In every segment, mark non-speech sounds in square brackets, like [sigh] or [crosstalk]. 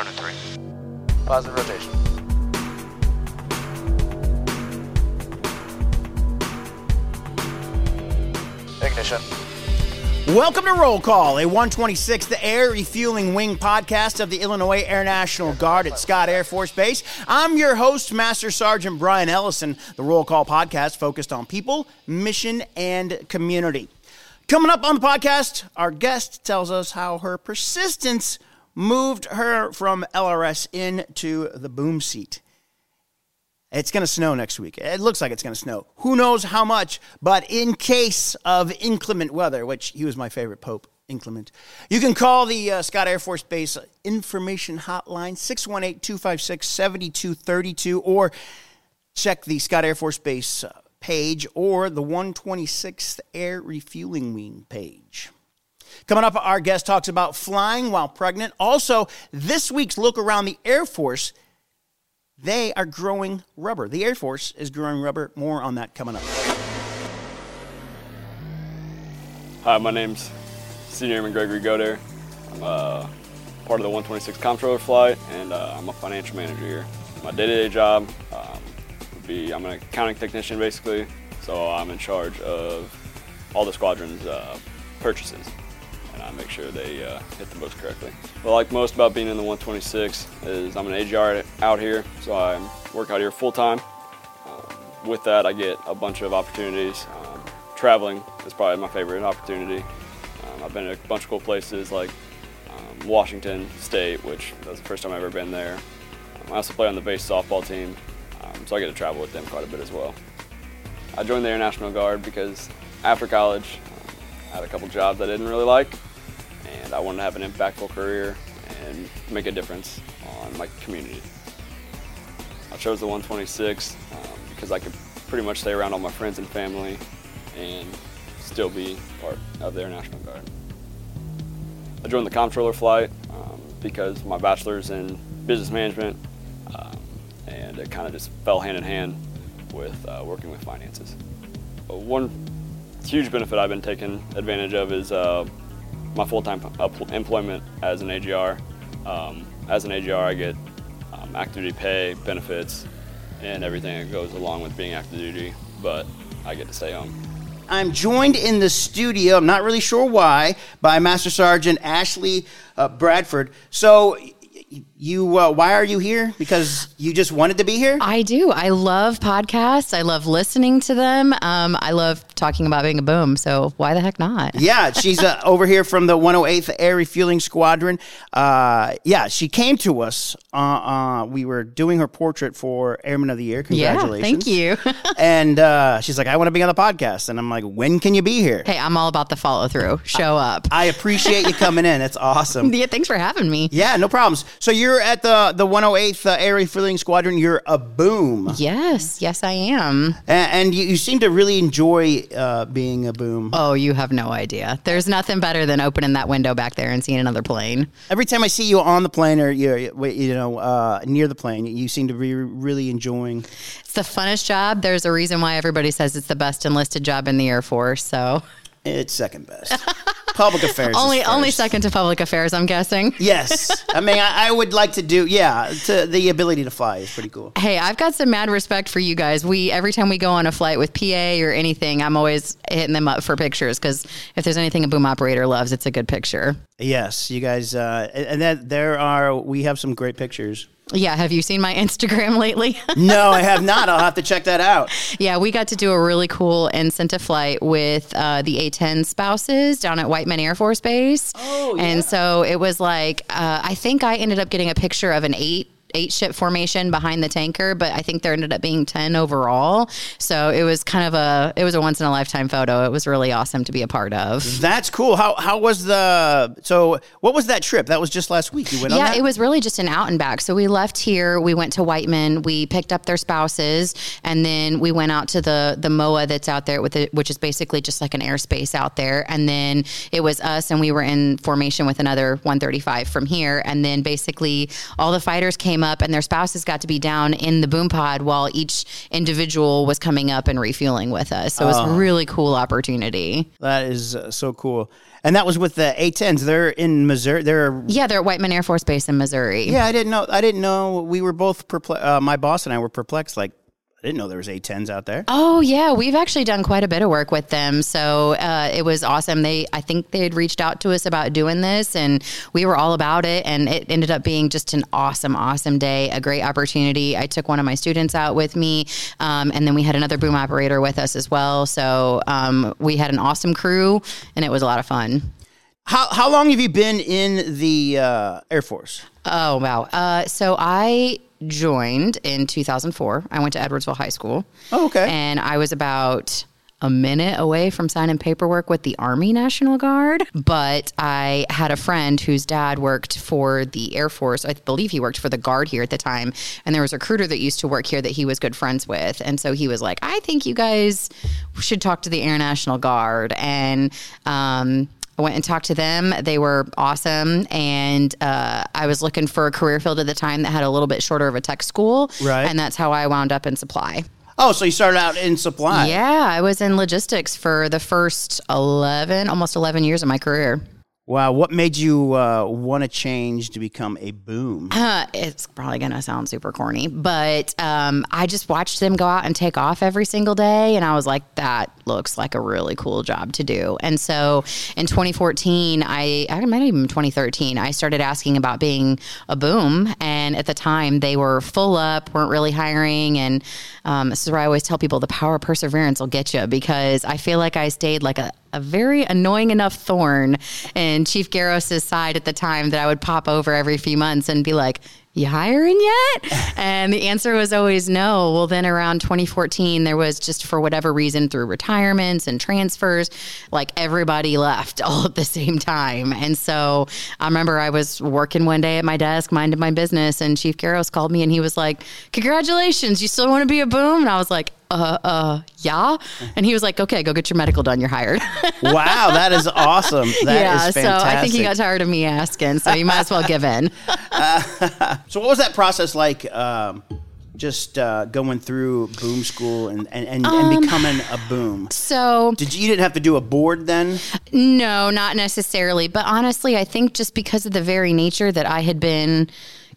Return in three. Positive rotation. Ignition. Welcome to Roll Call, a 126th Air Refueling Wing podcast of the Illinois Air National Guard at Scott Air Force Base. I'm your host, Master Sergeant Brian Ellison. The Roll Call podcast focused on people, mission, and community. Coming up on the podcast, our guest tells us how her persistence moved her from LRS into the boom seat. It's going to snow next week. It looks like it's going to snow. Who knows how much? But in case of inclement weather, which he was my favorite pope, inclement, you can call the uh, Scott Air Force Base information hotline 618 256 7232 or check the Scott Air Force Base uh, page or the 126th Air Refueling Wing page. Coming up, our guest talks about flying while pregnant. Also, this week's look around the Air Force they are growing rubber. The Air Force is growing rubber. More on that coming up. Hi, my name's Senior Airman Gregory Goder. I'm uh, part of the 126 Comptroller flight, and uh, I'm a financial manager here. My day-to-day job um, would be I'm an accounting technician, basically. So I'm in charge of all the squadron's uh, purchases I make sure they uh, hit the books correctly. What I like most about being in the 126 is I'm an AGR out here, so I work out here full time. Um, with that, I get a bunch of opportunities. Um, traveling is probably my favorite opportunity. Um, I've been to a bunch of cool places like um, Washington State, which was the first time I've ever been there. Um, I also play on the base softball team, um, so I get to travel with them quite a bit as well. I joined the Air National Guard because after college, I had a couple jobs I didn't really like, I wanted to have an impactful career and make a difference on my community. I chose the 126 um, because I could pretty much stay around all my friends and family and still be part of the Air National Guard. I joined the comptroller flight um, because my bachelor's in business management um, and it kind of just fell hand in hand with uh, working with finances. One huge benefit I've been taking advantage of is uh, my full-time employment as an AGR. Um, as an AGR, I get um, active duty pay, benefits, and everything that goes along with being active duty, but I get to stay home. I'm joined in the studio, I'm not really sure why, by Master Sergeant Ashley uh, Bradford. So you uh, why are you here? Because you just wanted to be here? I do. I love podcasts. I love listening to them. Um, i love talking about being a boom so why the heck not? Yeah she's uh, over here from the 108th air refueling squadron. Uh, yeah she came to us uh, uh, we were doing her portrait for airman of the year. Congratulations yeah, thank you. [laughs] And uh, she's like i want to be on the podcast. And i'm like when can you be here? Hey i'm all about the follow through show up. i appreciate you coming in. It's awesome. [laughs] Yeah thanks for having me. Yeah no problems. So you're at the the 108th uh, Air Refueling Squadron. You're a boom. Yes, yes, I am. And, and you, you, seem to really enjoy uh, being a boom. Oh, you have no idea. There's nothing better than opening that window back there and seeing another plane. Every time I see you on the plane or you you know uh, near the plane, you seem to be really enjoying. It's the funnest job. There's a reason why everybody says it's the best enlisted job in the Air Force. So it's second best. [laughs] public affairs. only only second to public affairs, I'm guessing. yes, [laughs] I mean I, I, would like to do. Yeah, to, the ability to fly is pretty cool. Hey, I've got some mad respect for you guys. We every time we go on a flight with PA or anything, I'm always hitting them up for pictures because if there's anything a boom operator loves, it's a good picture. Yes, you guys, uh, and that there are we have some great pictures. Yeah, have you seen my [laughs] Instagram lately? no, I have not. I'll have to check that out. [laughs] Yeah, we got to do a really cool incentive flight with uh, the A10 spouses down at Whiteman Air Force Base. Oh, yeah. And so it was like, uh, I think I ended up getting a picture of an eight eight ship formation behind the tanker, but I think there ended up being 10 overall. So it was kind of a, it was a once in a lifetime photo. It was really awesome to be a part of. That's cool. How, how was the, so what was that trip? That was just last week. You went yeah, it was really just an out and back. So we left here, we went to Whiteman, we picked up their spouses, and then we went out to the, the MOA that's out there with it, which is basically just like an airspace out there. And then it was us and we were in formation with another 135 from here. And then basically all the fighters came came up and their spouses got to be down in the boom pod while each individual was coming up and refueling with us. So it was a oh. really cool opportunity. That is uh, so cool. And that was with the A-10s. They're in Missouri. They're Yeah, they're at Whiteman Air Force Base in Missouri. yeah. I didn't know. I didn't know. We were both perplexed. Uh, my boss and I were perplexed. Like I didn't know there was A-10s out there. Oh yeah, we've actually done quite a bit of work with them. So uh, it was awesome. They, I think they had reached out to us about doing this, and we were all about it. And it ended up being just an awesome, awesome day, a great opportunity. I took one of my students out with me, um, and then we had another boom operator with us as well. So um, we had an awesome crew, and it was a lot of fun. How how long have you been in the uh, Air Force? Oh wow! Uh, so I joined in 2004. I went to Edwardsville High School. Oh, okay. And I was about a minute away from signing paperwork with the Army National Guard, but I had a friend whose dad worked for the Air Force. I believe he worked for the Guard here at the time. And there was a recruiter that used to work here that he was good friends with. And so he was like, I think you guys should talk to the Air National Guard. And, um, I went and talked to them. They were awesome. And uh, I was looking for a career field at the time that had a little bit shorter of a tech school. Right. And that's how I wound up in supply. Oh, so you started out in supply. Yeah, I was in logistics for the first 11, almost 11 years of my career. Wow. What made you uh, want to change to become a boom? Uh, [laughs] it's probably going to sound super corny, but um, I just watched them go out and take off every single day. And I was like, that looks like a really cool job to do. And so in 2014, I, I might even 2013, I started asking about being a boom. And at the time, they were full up, weren't really hiring. And um, this is where I always tell people the power of perseverance will get you because I feel like I stayed like a, a very annoying enough thorn in Chief Garros's side at the time that I would pop over every few months and be like, you hiring yet? [laughs] And the answer was always no. Well, then around 2014, there was just for whatever reason through retirements and transfers, like everybody left [laughs] all at the same time. And so I remember I was working one day at my desk, minding my business, and Chief Garros called me and he was like, Congratulations, you still want to be a boom? And I was like, uh, uh, yeah. And he was like, okay, go get your medical done. You're hired. [laughs] wow, that is awesome. That yeah. is So I think he got tired of me asking. So you might as well give in. [laughs] So, what was that process like? Um, just uh, going through boom school and and, and, Um, and becoming a boom. So Did you, you didn't have to do a board then? No, not necessarily. But honestly, I think just because of the very nature that I had been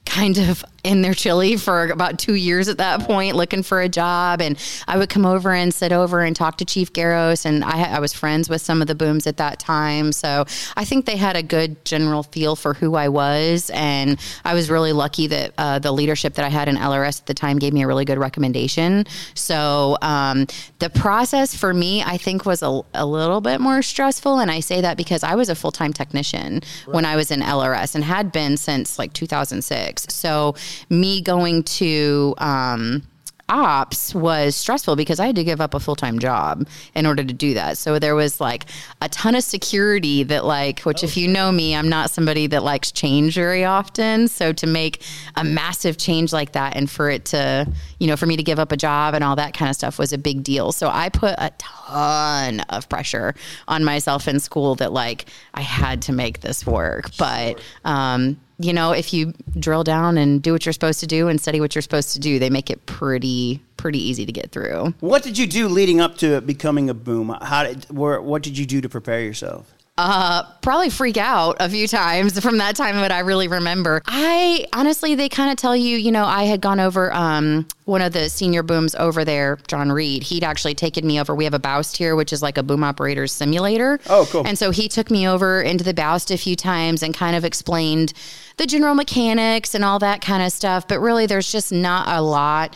kind of in their chili for about two years at that point, looking for a job. And I would come over and sit over and talk to Chief Garros. And I, I was friends with some of the booms at that time. So I think they had a good general feel for who I was. And I was really lucky that uh, the leadership that I had in LRS at the time gave me a really good recommendation. So um, the process for me, I think, was a, a little bit more stressful. And I say that because I was a full time technician when I was in LRS and had been since like 2006. So me going to, um, ops was stressful because I had to give up a full time job in order to do that. So there was like a ton of security that, like, which if you know me, I'm not somebody that likes change very often. So to make a massive change like that and for it to, you know, for me to give up a job and all that kind of stuff was a big deal. So I put a ton of pressure on myself in school that, like, I had to make this work. But, um, you know, if you drill down and do what you're supposed to do and study what you're supposed to do, they make it pretty pretty easy to get through. What did you do leading up to it becoming a boom? How did where, what did you do to prepare yourself? Uh, probably freak out a few times from that time that I really remember. I honestly, they kind of tell you, you know, I had gone over um, one of the senior booms over there, John Reed. He'd actually taken me over. We have a BOWST here, which is like a boom operator simulator. Oh, cool. And so he took me over into the BOWST a few times and kind of explained the general mechanics and all that kind of stuff. But really, there's just not a lot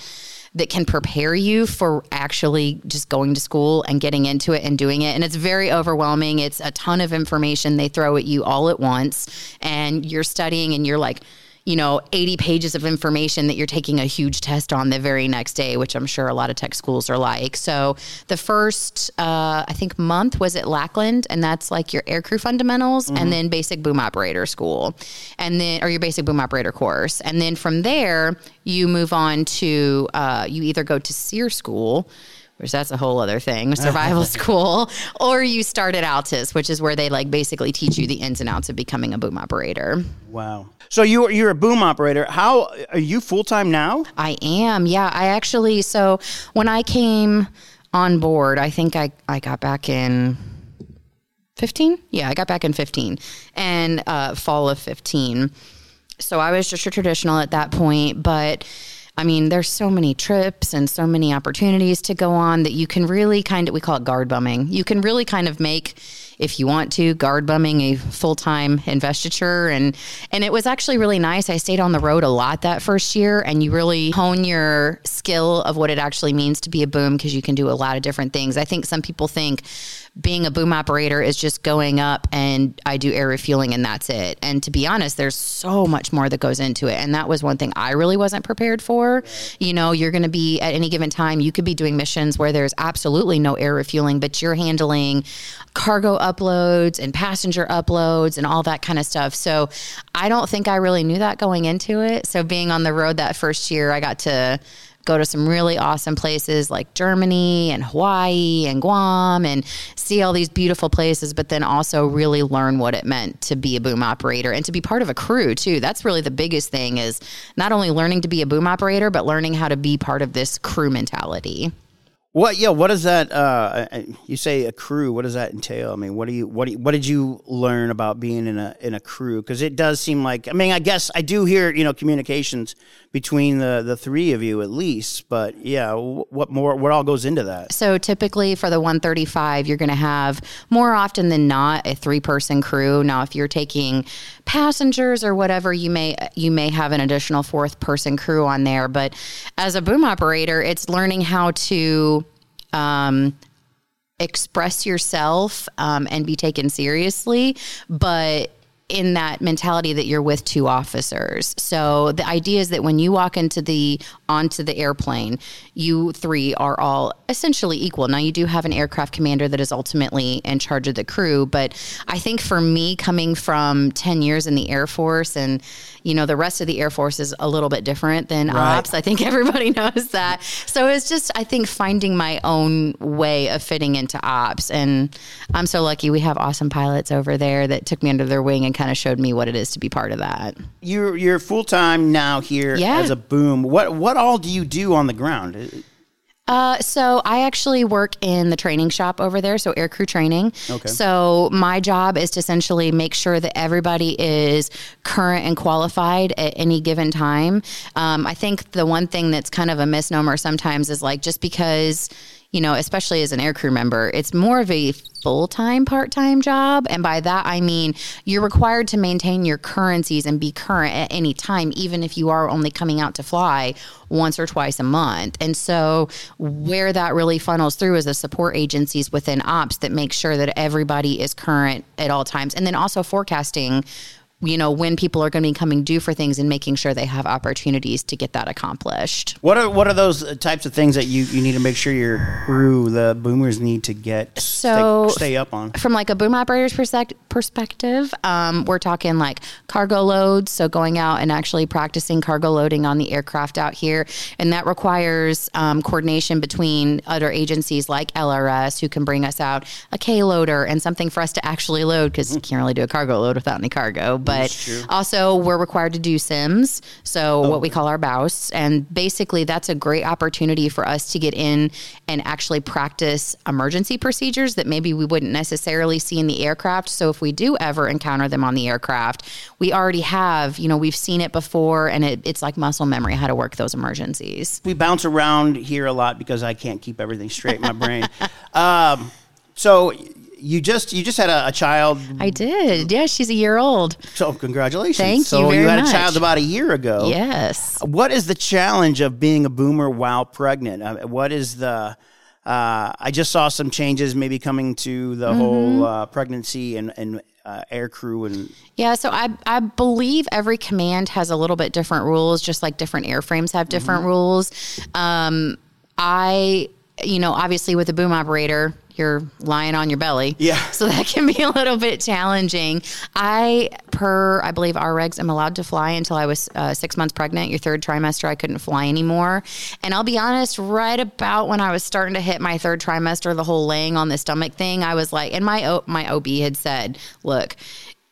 that can prepare you for actually just going to school and getting into it and doing it. And it's very overwhelming. It's a ton of information they throw at you all at once. And you're studying and you're like, you know, 80 pages of information that you're taking a huge test on the very next day, which I'm sure a lot of tech schools are like. So the first, uh, I think, month was at Lackland, and that's like your aircrew fundamentals and then basic boom operator school, and then, or your basic boom operator course. And then from there, you move on to, uh, you either go to SERE school, which that's a whole other thing, [laughs] survival [laughs] school, or you start at Altus, which is where they like basically teach you the ins and outs of becoming a boom operator. Wow. So you you're a boom operator. How are you full time now? I am. Yeah, I actually so when I came on board, I think I I got back in 15. Yeah, I got back in 15 and uh, fall of 15. So I was just a traditional at that point, but I mean, there's so many trips and so many opportunities to go on that you can really kind of, we call it guard bumming. You can really kind of make, if you want to, guard bumming a full time investiture. And, and it was actually really nice. I stayed on the road a lot that first year and you really hone your skill of what it actually means to be a boom because you can do a lot of different things. I think some people think, being a boom operator is just going up and I do air refueling and that's it. And to be honest, there's so much more that goes into it. And that was one thing I really wasn't prepared for. You know, you're going to be at any given time, you could be doing missions where there's absolutely no air refueling, but you're handling cargo uploads and passenger uploads and all that kind of stuff. So I don't think I really knew that going into it. So being on the road that first year, I got to go to some really awesome places like Germany and Hawaii and Guam and see all these beautiful places, but then also really learn what it meant to be a boom operator and to be part of a crew too. That's really the biggest thing is not only learning to be a boom operator, but learning how to be part of this crew mentality. What? Yeah. What does that? Uh, you say a crew. What does that entail? I mean, what do you? What do you, What did you learn about being in a in a crew? Because it does seem like. I mean, I guess I do hear you know communications between the the three of you at least. But yeah, what more? What all goes into that? So typically for the 135, you're going to have more often than not a three person crew. Now, if you're taking passengers or whatever, you may you may have an additional fourth person crew on there. But as a boom operator, it's learning how to um, express yourself um, and be taken seriously, but in that mentality that you're with two officers. So the idea is that when you walk into the onto the airplane, you three are all essentially equal. Now you do have an aircraft commander that is ultimately in charge of the crew, but I think for me coming from 10 years in the Air Force and you know the rest of the Air Force is a little bit different than right. ops. I think [laughs] everybody knows that. So it's just I think finding my own way of fitting into ops and I'm so lucky we have awesome pilots over there that took me under their wing and kind of showed me what it is to be part of that. You're you're full time now here yeah. as a boom. What what all do you do on the ground? Uh, so I actually work in the training shop over there, so aircrew training. Okay. So my job is to essentially make sure that everybody is current and qualified at any given time. Um, I think the one thing that's kind of a misnomer sometimes is like just because you know, especially as an aircrew member, it's more of a full time, part time job. And by that, I mean you're required to maintain your currencies and be current at any time, even if you are only coming out to fly once or twice a month. And so, where that really funnels through is the support agencies within ops that make sure that everybody is current at all times. And then also forecasting you know when people are going to be coming due for things and making sure they have opportunities to get that accomplished. What are what are those types of things that you, you need to make sure your crew, the boomers, need to get so stay, stay up on? From like a boom operator's perspective, um, we're talking like cargo loads. So going out and actually practicing cargo loading on the aircraft out here, and that requires um, coordination between other agencies like LRS who can bring us out a K loader and something for us to actually load because you can't really do a cargo load without any cargo but also we're required to do sims, so oh. what we call our BOWST, and basically that's a great opportunity for us to get in and actually practice emergency procedures that maybe we wouldn't necessarily see in the aircraft. So if we do ever encounter them on the aircraft, we already have, you know, we've seen it before, and it, it's like muscle memory how to work those emergencies. We bounce around here a lot because I can't keep everything straight in my brain. [laughs] Um, so you just you just had a, a, child. I did. Yeah, she's a year old. So congratulations. Thank so you. So you had much. a child about a year ago. Yes. What is the challenge of being a boomer while pregnant? Uh, what is the uh, I just saw some changes maybe coming to the mm-hmm. whole uh, pregnancy and, and uh, air crew and yeah so I, I believe every command has a little bit different rules just like different airframes have different mm-hmm. rules um, i you know obviously with a boom operator you're lying on your belly. Yeah. So that can be a little bit challenging. I, per, I believe our regs, I'm allowed to fly until I was uh, six months pregnant. Your third trimester, I couldn't fly anymore. And I'll be honest, right about when I was starting to hit my third trimester, the whole laying on the stomach thing, I was like, and my, my OB had said, look,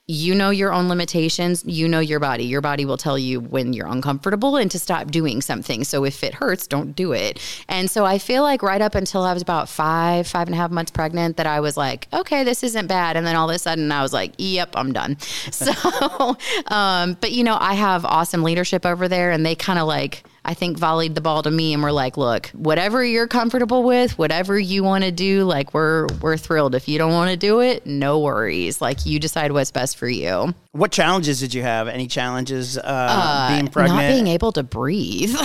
you know your own limitations. You know your body. Your body will tell you when you're uncomfortable and to stop doing something. So if it hurts, don't do it. And so I feel like right up until I was about five, five and a half months pregnant, that I was like, okay, this isn't bad. And then all of a sudden I was like, yep, I'm done. [laughs] So, um, but you know, I have awesome leadership over there and they kind of like, I think volleyed the ball to me and we're like, look, whatever you're comfortable with, whatever you want to do, like we're we're thrilled. If you don't want to do it, no worries. Like you decide what's best for you. What challenges did you have? Any challenges uh, being pregnant? Not being able to breathe. [laughs]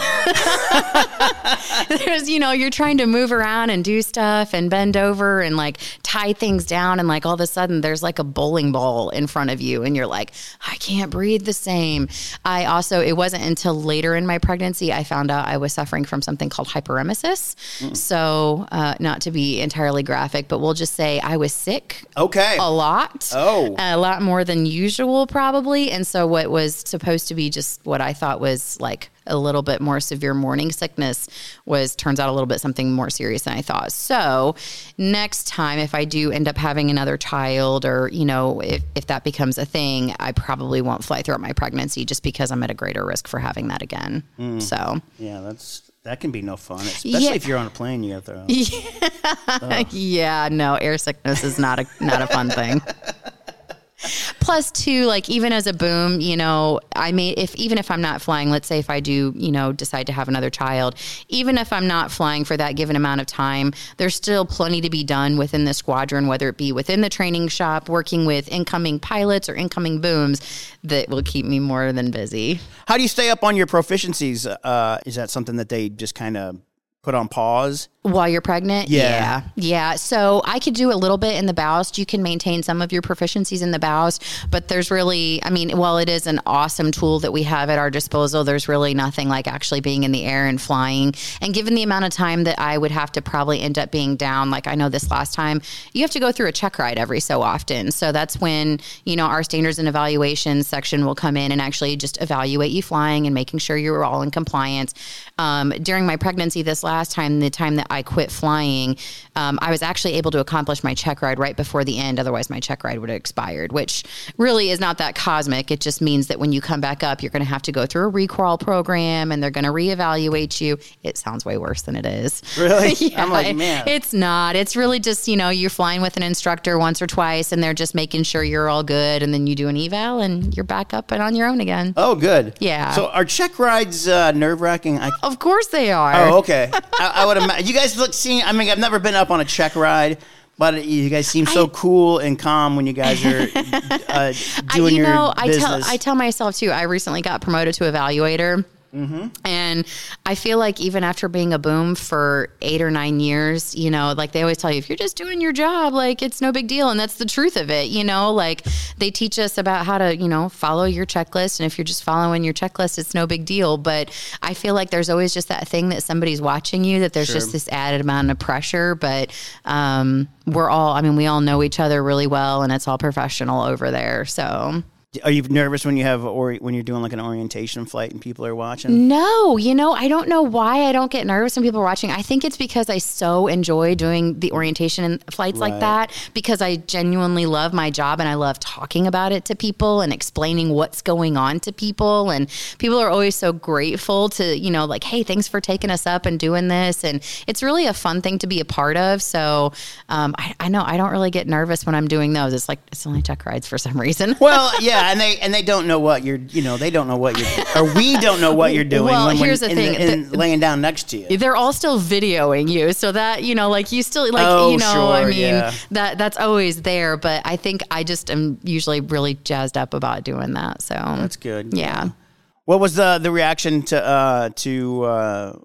There's, you know, you're trying to move around and do stuff and bend over and like tie things down. And like all of a sudden there's like a bowling ball in front of you and you're like, I can't breathe the same. I also, it wasn't until later in my pregnancy I found out I was suffering from something called hyperemesis. Mm. So, uh, not to be entirely graphic, but we'll just say I was sick okay. a lot. Oh. A lot more than usual, probably. And so, what was supposed to be just what I thought was like a little bit more severe morning sickness was turns out a little bit something more serious than I thought. So, next time, if I do end up having another child or, you know, if, if that becomes a thing, I probably won't fly throughout my pregnancy just because I'm at a greater risk for having that again. Hmm. So, Yeah, that's that can be no fun, especially Yeah. if you're on a plane. You have to. [laughs] Uh, [laughs] yeah, no, air sickness is not a not a fun thing. [laughs] Plus, too, like even as a boom, you know, I may if even if I'm not flying, let's say if I do, you know, decide to have another child, even if I'm not flying for that given amount of time, there's still plenty to be done within the squadron, whether it be within the training shop, working with incoming pilots or incoming booms, that will keep me more than busy. How do you stay up on your proficiencies? Uh, is that something that they just kind of put on pause? While you're pregnant? Yeah. yeah. Yeah. So I could do a little bit in the bows. You can maintain some of your proficiencies in the bows, but there's really, I mean, while it is an awesome tool that we have at our disposal, there's really nothing like actually being in the air and flying. And given the amount of time that I would have to probably end up being down, like I know this last time, you have to go through a check ride every so often. So that's when, you know, our standards and evaluations section will come in and actually just evaluate you flying and making sure you're all in compliance. Um, during my pregnancy this last time, the time that I quit flying, um, I was actually able to accomplish my check ride right before the end. Otherwise, my check ride would have expired, which really is not that cosmic. It just means that when you come back up, you're going to have to go through a requal program and they're going to reevaluate you. It sounds way worse than it is. Really? [laughs] Yeah, I'm like, man. It's not. It's really just, you know, you're flying with an instructor once or twice and they're just making sure you're all good. And then you do an eval and you're back up and on your own again. Oh, good. Yeah. So are check rides uh, nerve wracking? I Of course they are. Oh, okay. [laughs] I, I would imagine you guys look seeing. I mean, I've never been up on a check ride, but you guys seem so cool and calm when you guys are [laughs] uh, I, doing you your know, I business. tell I tell myself too. I recently got promoted to evaluator. Mm-hmm. And I feel like even after being a boom for eight or nine years, you know, like they always tell you, if you're just doing your job, like it's no big deal. And that's the truth of it. You know, like they teach us about how to, you know, follow your checklist. And if you're just following your checklist, it's no big deal. But I feel like there's always just that thing that somebody's watching you, that there's Sure. just this added amount of pressure. But um, we're all, I mean, we all know each other really well and it's all professional over there. So. Are you nervous when you have or when you're doing like an orientation flight and people are watching? No, you know, I don't know why I don't get nervous when people are watching. I think it's because I so enjoy doing the orientation and flights Right. like that because I genuinely love my job and I love talking about it to people and explaining what's going on to people. And people are always so grateful to, you know, like, hey, thanks for taking us up and doing this. And it's really a fun thing to be a part of. So um, I, I know I don't really get nervous when I'm doing those. It's like, it's only check rides for some reason. Well, [laughs] yeah, and they and they don't know what you're, you know, they don't know what you're, or we don't know what you're doing. Well, when, when here's the in thing. in The- laying down next to you. they're all still videoing you so that you know like you still like Oh, you know i mean yeah. that that's always there but i think i just am usually really jazzed up about doing that so That's good. yeah What was the the reaction to uh to uh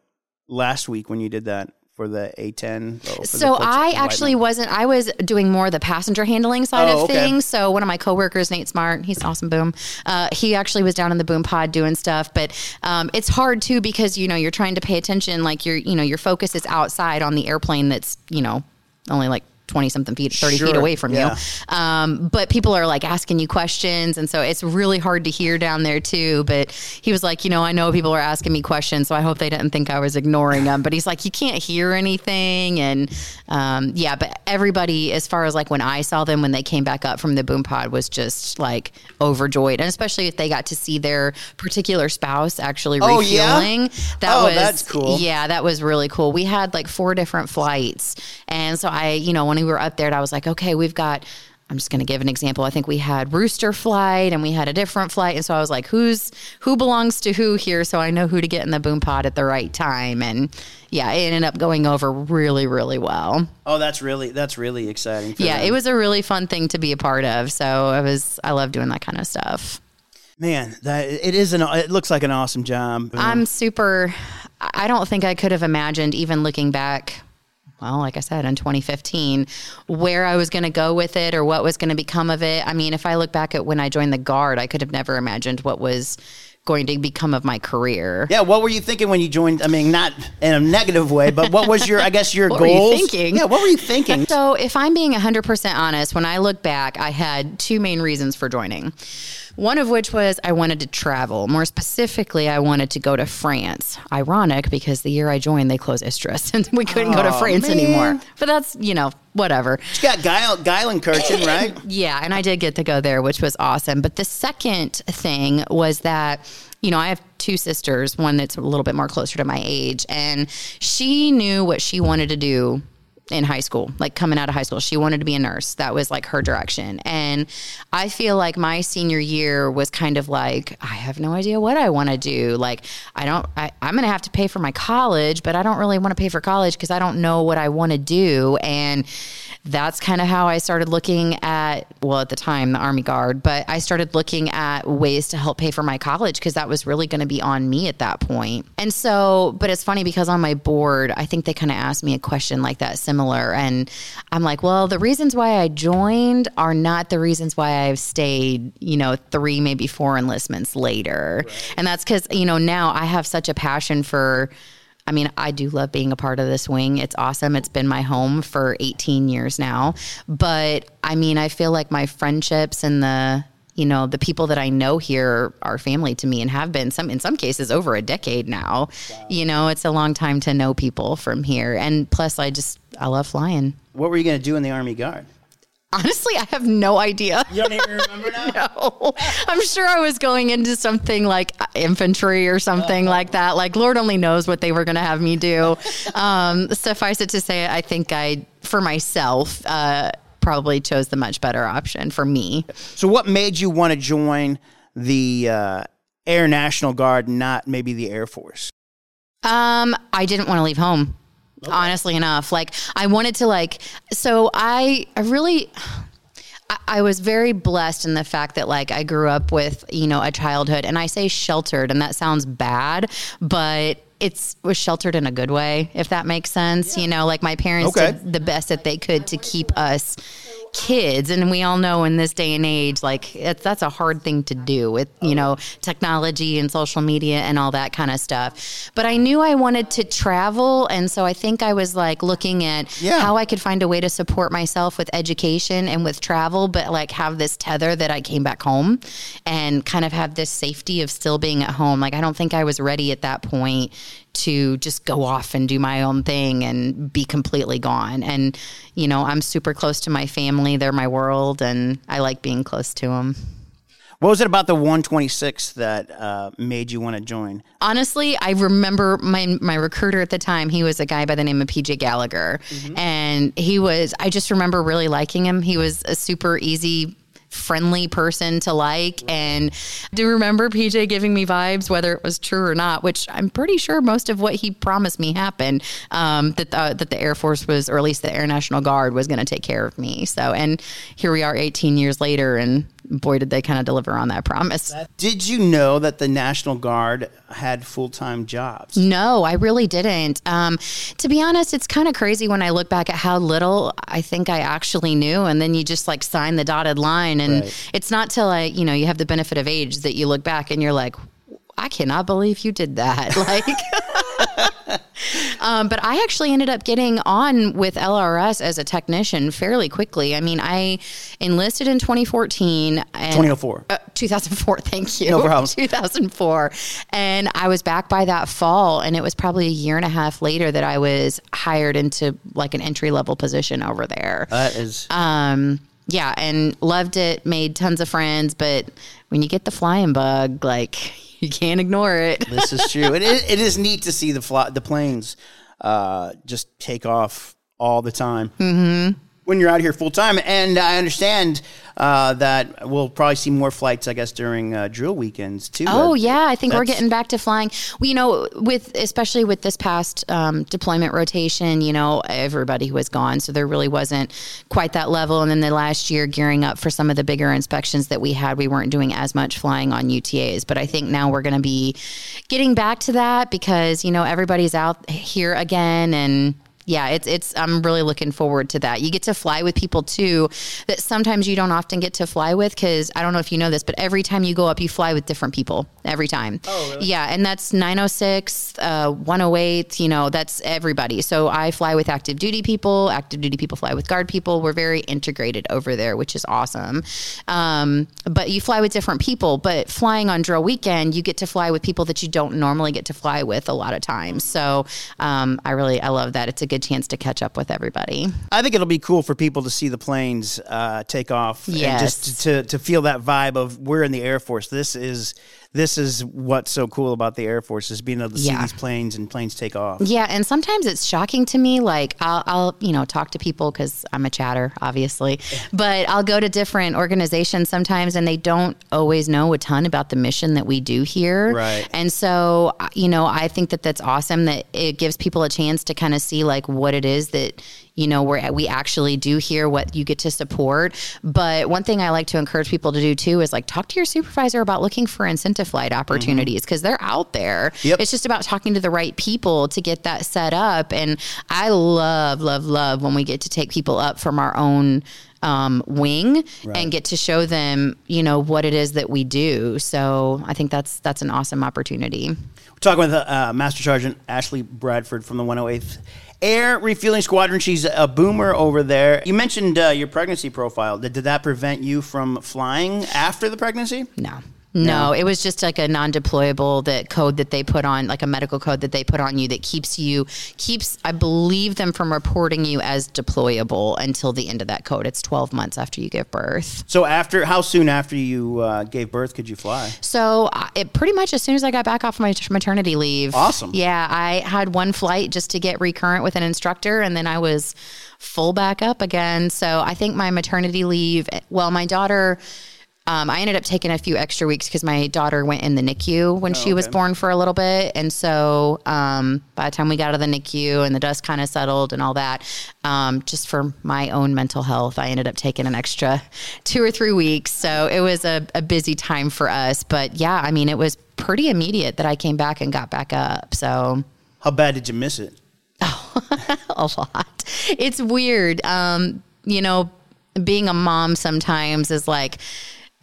last week when you did that for the A10? Oh, the so folks I actually wasn't. I was doing more the passenger handling side Oh, of okay. things. So one of my coworkers, Nate Smart, he's awesome. Boom. Uh, he actually was down in the boom pod doing stuff, but um, it's hard too because you know you're trying to pay attention. Like your you know your focus is outside on the airplane that's you know only like 20 something feet, 30 feet away from yeah. you. Um, but people are like asking you questions. And so it's really hard to hear down there too. But he was like, you know, I know people are asking me questions, so I hope they didn't think I was ignoring them. But he's like, you can't hear anything. And um, yeah, but everybody, as far as like when I saw them when they came back up from the boom pod, was just like overjoyed. And especially if they got to see their particular spouse actually Oh, yeah? That Oh, was, that's cool. Yeah, that was really cool. We had like four different flights. And so I, you know, when we were up there, and I was like, okay, we've got. I'm just going to give an example. I think we had Rooster flight and we had a different flight, and so I was like, "Who's who belongs to who here?" So I know who to get in the boom pod at the right time, and yeah, it ended up going over really, really well. Oh, that's really that's really exciting. For Yeah, them. it was a really fun thing to be a part of. So I was, I love doing that kind of stuff. Man, that it is an it looks like an awesome job. I'm super. I don't think I could have imagined, even looking back. Well, like I said, in 2015, where I was going to go with it or what was going to become of it. I mean, if I look back at when I joined the Guard, I could have never imagined what was going to become of my career. yeah, what were you thinking when you joined? I mean, not in a negative way, but what was your I guess your [laughs] What were you goals? thinking? Yeah, what were you thinking? So, if I'm being 100% honest, when I look back, I had two main reasons for joining. One of which was I wanted to travel. More specifically, I wanted to go to France. Ironic because the year I joined, they closed Istres [laughs] and we couldn't go to France man. anymore. But that's, you know, whatever. You got Guile, Geilenkirchen, [coughs] right? Yeah, and I did get to go there, which was awesome. But the second thing was that, you know, I have two sisters, one that's a little bit more closer to my age, and she knew what she wanted to do in high school, like coming out of high school. She wanted to be a nurse. That was like her direction. And I feel like my senior year was kind of like, I have no idea what I want to do. Like, I don't, I, I'm going to have to pay for my college, but I don't really want to pay for college because I don't know what I want to do. And that's kind of how I started looking at, well, at the time, the Army Guard, but I started looking at ways to help pay for my college because that was really going to be on me at that point. And so, but it's funny because on my board, I think they kind of asked me a question like that, similar. And I'm like, well, the reasons why I joined are not the reasons why I've stayed, you know, three, maybe four enlistments later. And that's because, you know, now I have such a passion for, I mean, I do love being a part of this wing. It's awesome. It's been my home for 18 years now. But I mean, I feel like my friendships and the you know the people that I know here are family to me and have been some in some cases over a decade now. You know, it's a long time to know people from here. And plus, I just I love flying. What were you going to do in the Army Guard? Honestly, I have no idea. You don't even remember [laughs] now. No. I'm sure I was going into something like infantry or something like that. Like Lord only knows what they were going to have me do. Um, suffice it to say, I think I, for myself, uh, probably chose the much better option for me. So, what made you want to join the uh, Air National Guard, not maybe the Air Force? Um, I didn't want to leave home. Honestly enough, like I wanted to like so I I really I- was very blessed in the fact that like I grew up with, you know, a childhood and I say sheltered and that sounds bad, but it's was sheltered in a good way, if that makes sense. You know, like my parents Okay. did the best that they could to keep us kids and we all know in this day and age like that's a hard thing to do with you know technology and social media and all that kind of stuff but i knew i wanted to travel and so i think i was like looking at Yeah. how i could find a way to support myself with education and with travel but like have this tether that i came back home and kind of have this safety of still being at home like i don't think i was ready at that point to just go off and do my own thing and be completely gone. And, you know, I'm super close to my family. They're my world, and I like being close to them. What was it about the 126 that uh, made you want to join? Honestly, I remember my my recruiter at the time. He was a guy by the name of PJ Gallagher, and he was. I just remember really liking him. He was a super easy. Friendly person to like, and do remember PJ giving me vibes, whether it was true or not. Which I'm pretty sure most of what he promised me happened. Um, that the, that the Air Force was, or at least the Air National Guard was going to take care of me. So, and here we are, 18 years later, and boy, did they kind of deliver on that promise. Did you know that the National Guard had full time jobs? No, I really didn't. Um, to be honest, it's kind of crazy when I look back at how little I think I actually knew, and then you just like sign the dotted line, and Right. it's not till I, you know, you have the benefit of age that you look back and you're like. I cannot believe you did that. [laughs] Like, Um, but I actually ended up getting on with LRS as a technician fairly quickly. I mean, I enlisted in 2014. And, 2004. Uh, 2004, thank you. No problem. [laughs] 2004. And I was back by that fall, and it was probably a year and a half later that I was hired into like an entry level position over there. That is. Um, yeah, and loved it, made tons of friends, but when you get the flying bug, like you can't ignore it. [laughs] this is true. It is, it is neat to see the fly, the planes uh, just take off all the time. Mm-hmm. When you're out here full time, and I understand uh, that we'll probably see more flights, I guess, during uh, drill weekends too. Oh yeah, I think we're getting back to flying. Well, you know, with especially with this past um, deployment rotation, you know, everybody was gone, so there really wasn't quite that level. And then the last year, gearing up for some of the bigger inspections that we had, we weren't doing as much flying on UTAs. But I think now we're going to be getting back to that because you know everybody's out here again and. Yeah, it's it's I'm really looking forward to that. You get to fly with people too that sometimes you don't often get to fly with cuz I don't know if you know this, but every time you go up you fly with different people every time. Oh, really? Yeah, and that's 906, uh 108, you know, that's everybody. So I fly with active duty people, active duty people fly with guard people. We're very integrated over there, which is awesome. Um, but you fly with different people, but flying on drill weekend, you get to fly with people that you don't normally get to fly with a lot of times. So um, I really I love that. It's a good chance to catch up with everybody. I think it'll be cool for people to see the planes uh, take off and Yes. just to, to feel that vibe of we're in the Air Force. This is this is what's so cool about the Air Force is being able to see these planes and planes take off. Yeah, and sometimes it's shocking to me. Like I'll, I'll you know, talk to people because I'm a chatter, obviously, but I'll go to different organizations sometimes, and they don't always know a ton about the mission that we do here. Right. And so, uh, you know, I think that that's awesome. That it gives people a chance to kind of see like what it is that you know where we actually do hear what you get to support. But one thing I like to encourage people to do too is like talk to your supervisor about looking for incentive flight opportunities because they're out there. Yep. It's just about talking to the right people to get that set up. And I love, love, love when we get to take people up from our own um, wing and get to show them, you know, what it is that we do. So I think that's that's an awesome opportunity. We're talking with uh, Master Sergeant Ashley Bradford from the 108th Air Refueling Squadron. She's a boomer over there. You mentioned uh, your pregnancy profile. Did, did that prevent you from flying after the pregnancy? No. No, it was just like a non-deployable that code that they put on, like a medical code that they put on you that keeps you keeps I believe them from reporting you as deployable until the end of that code. It's 12 months after you give birth. So after how soon after you uh, gave birth could you fly? So I- it pretty much as soon as I got back off my maternity leave. Awesome. Yeah, I had one flight just to get recurrent with an instructor, and then I was full back up again. So I think my maternity leave. Well, my daughter. Um, I ended up taking a few extra weeks because my daughter went in the NICU when she was okay. born for a little bit, and so um, by the time we got out of the NICU and the dust kind of settled and all that, um, just for my own mental health, I ended up taking an extra [laughs] two or three weeks. So it was a, a busy time for us, but yeah, I mean, it was pretty immediate that I came back and got back up. So How bad did you miss it? [laughs] a lot. It's weird. Um, you know, being a mom sometimes is like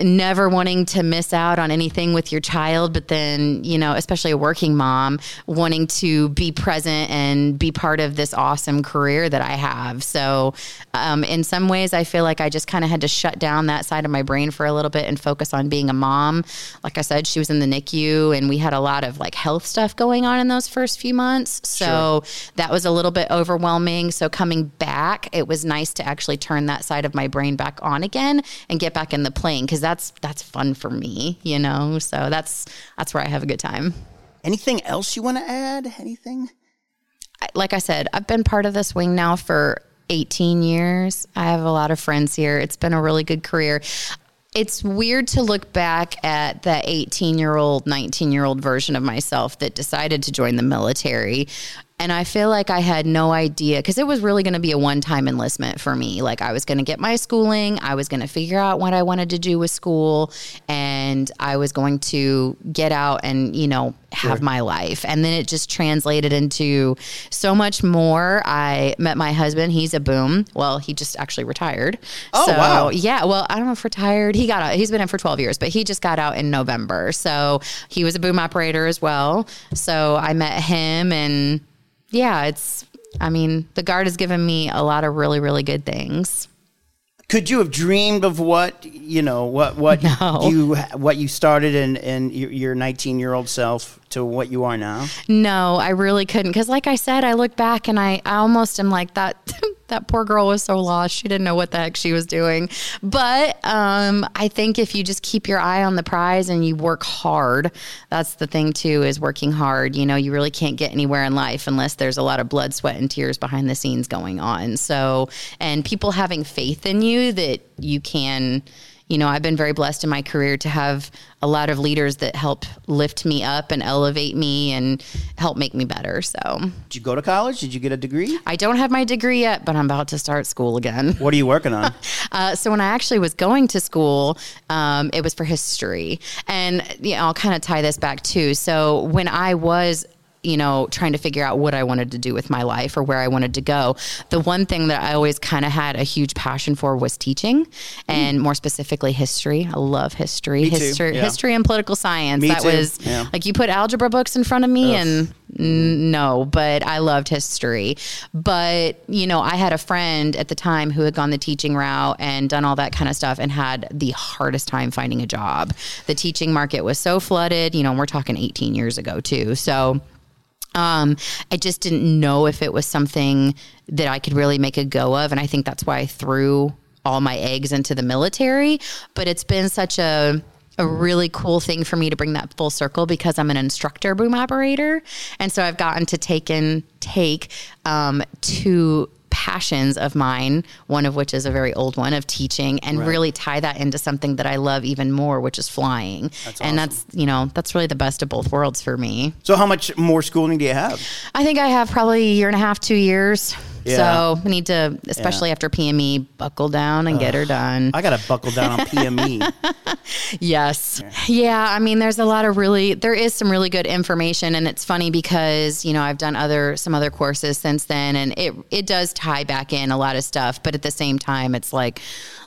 never wanting to miss out on anything with your child, but then, you know, especially a working mom, wanting to be present and be part of this awesome career that I have. So, um, in some ways, I feel like I just kind of had to shut down that side of my brain for a little bit and focus on being a mom. Like I said, she was in the NICU and we had a lot of like health stuff going on in those first few months. So, that was a little bit overwhelming. So coming back, it was nice to actually turn that side of my brain back on again and get back in the plane because that's that's fun for me, you know. So that's that's where I have a good time. Anything else you want to add? Anything? I- Like I said, I've been part of this wing now for 18 years. I have a lot of friends here. It's been a really good career. It's weird to look back at the 18 year old, 19 year old version of myself that decided to join the military. And I feel like I had no idea because it was really going to be a one time enlistment for me. Like, I was going to get my schooling, I was going to figure out what I wanted to do with school, and I was going to get out and, you know, have my life. And then it just translated into so much more. I met my husband. He's a boom. Well, he just actually retired. Oh, so, wow. Yeah. Well, I don't know if retired. He got out. He's been in for 12 years, but he just got out in November. So he was a boom operator as well. So I met him and yeah, it's. I mean, the guard has given me a lot of really, really good things. Could you have dreamed of what you know what what [laughs] No. you what you started in in your- your 19 year old self to what you are now? No, I really couldn't because, like I said, I look back and I, I almost am like that. [laughs] that poor girl was so lost; she didn't know what the heck she was doing. But um, I think if you just keep your eye on the prize and you work hard, that's the thing too. Is working hard. You know, you really can't get anywhere in life unless there's a lot of blood, sweat, and tears behind the scenes going on. So, and people having faith in you that you can you know, I've been very blessed in my career to have a lot of leaders that help lift me up and elevate me and help make me better. So Did you go to college? Did you get a degree? I don't have my degree yet, but I'm about to start school again. What are you working on? [laughs] Uh, so when I actually was going to school, um, it was for history, and you know, I'll kind of tie this back too. So when I was you know, trying to figure out what I wanted to do with my life or where I wanted to go. The one thing that I always kind of had a huge passion for was teaching mm. and more specifically history. I love history, Me history, yeah. history and political science. Me that too, was yeah. like you put algebra books in front of me and no, but I loved history. But, you know, I had a friend at the time who had gone the teaching route and done all that kind of stuff and had the hardest time finding a job. The teaching market was so flooded, you know, we're talking 18 years ago too. So, um, I just didn't know if it was something that I could really make a go of. And I think that's why I threw all my eggs into the military. But it's been such a a really cool thing for me to bring that full circle because I'm an instructor boom operator. And so I've gotten to take and take um, two passions of mine, one of which is a very old one of teaching, and really tie that into something that I love even more, which is flying. and that's, you know, that's really the best of both worlds for me. So how much more schooling do you have? I think I have probably a year and a half, two years. Yeah. So I need to, especially after PME, buckle down and get her done. I got to buckle down on. [laughs] PME. Yes. Yeah. I mean, there's a lot of really, there is some really good information. And it's funny because, you know, I've done other, some other courses since then and it, it does tie back in a lot of stuff. But at the same time, it's like,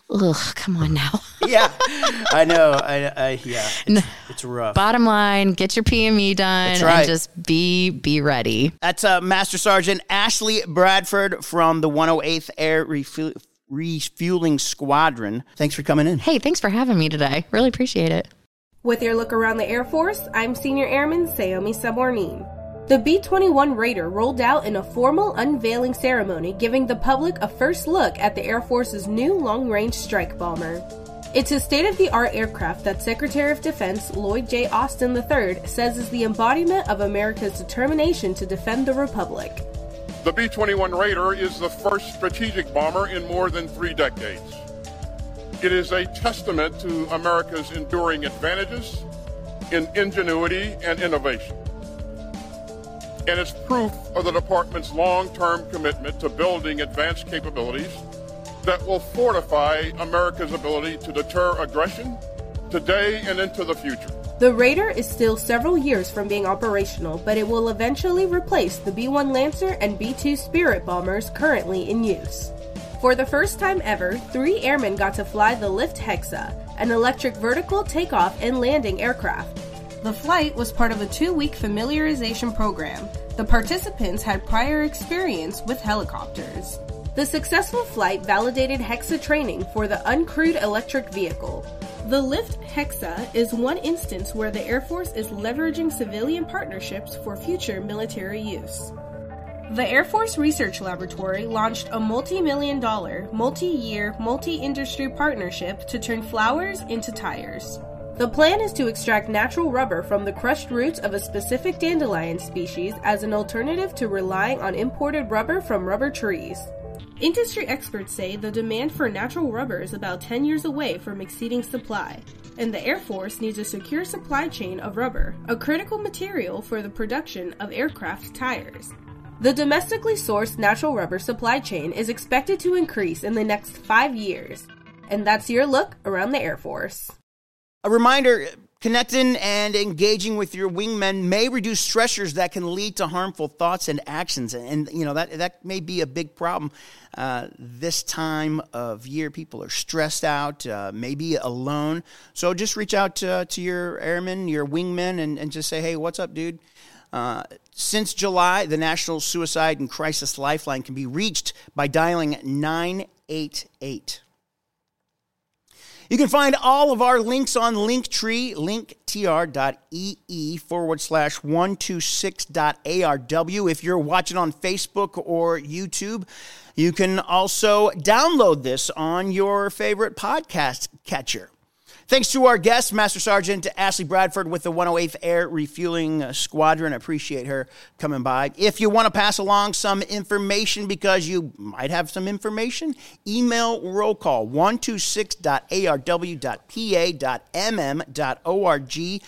ugh, come on now. [laughs] yeah, I know. I, I yeah, [laughs] it's, it's rough. Bottom line, get your PME done right. and just be, be ready. That's uh, Master Sergeant Ashley Bradford from the 108th Air Refuel- Refueling Squadron. Thanks for coming in. Hey, thanks for having me today. Really appreciate it. With your look around the Air Force, I'm Senior Airman Saomi Sabornin. The B 21 Raider rolled out in a formal unveiling ceremony, giving the public a first look at the Air Force's new long range strike bomber. It's a state of the art aircraft that Secretary of Defense Lloyd J. Austin III says is the embodiment of America's determination to defend the Republic. The B 21 Raider is the first strategic bomber in more than three decades. It is a testament to America's enduring advantages in ingenuity and innovation. And it's proof of the Department's long term commitment to building advanced capabilities that will fortify America's ability to deter aggression today and into the future. The Raider is still several years from being operational, but it will eventually replace the B 1 Lancer and B 2 Spirit bombers currently in use. For the first time ever, three airmen got to fly the Lift Hexa, an electric vertical takeoff and landing aircraft. The flight was part of a two week familiarization program. The participants had prior experience with helicopters. The successful flight validated Hexa training for the uncrewed electric vehicle. The Lift Hexa is one instance where the Air Force is leveraging civilian partnerships for future military use. The Air Force Research Laboratory launched a multi million dollar, multi year, multi industry partnership to turn flowers into tires. The plan is to extract natural rubber from the crushed roots of a specific dandelion species as an alternative to relying on imported rubber from rubber trees. Industry experts say the demand for natural rubber is about 10 years away from exceeding supply, and the Air Force needs a secure supply chain of rubber, a critical material for the production of aircraft tires. The domestically sourced natural rubber supply chain is expected to increase in the next five years. And that's your look around the Air Force. A reminder connecting and engaging with your wingmen may reduce stressors that can lead to harmful thoughts and actions. And, you know, that, that may be a big problem uh, this time of year. People are stressed out, uh, maybe alone. So just reach out to, to your airmen, your wingmen, and, and just say, hey, what's up, dude? Uh, since July, the National Suicide and Crisis Lifeline can be reached by dialing 988. You can find all of our links on Linktree, linktr.ee forward slash 126.arw. If you're watching on Facebook or YouTube, you can also download this on your favorite podcast catcher. Thanks to our guest, Master Sergeant Ashley Bradford with the 108th Air Refueling Squadron. Appreciate her coming by. If you want to pass along some information because you might have some information, email roll call 126.arw.pa.mm.org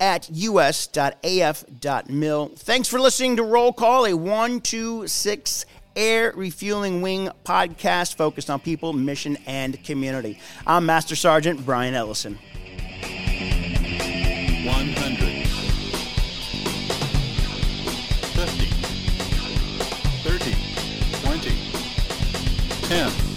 at us.af.mil. Thanks for listening to Roll Call, a 126 Air Refueling Wing podcast focused on people, mission, and community. I'm Master Sergeant Brian Ellison. 100. 50. 30. 20. 10.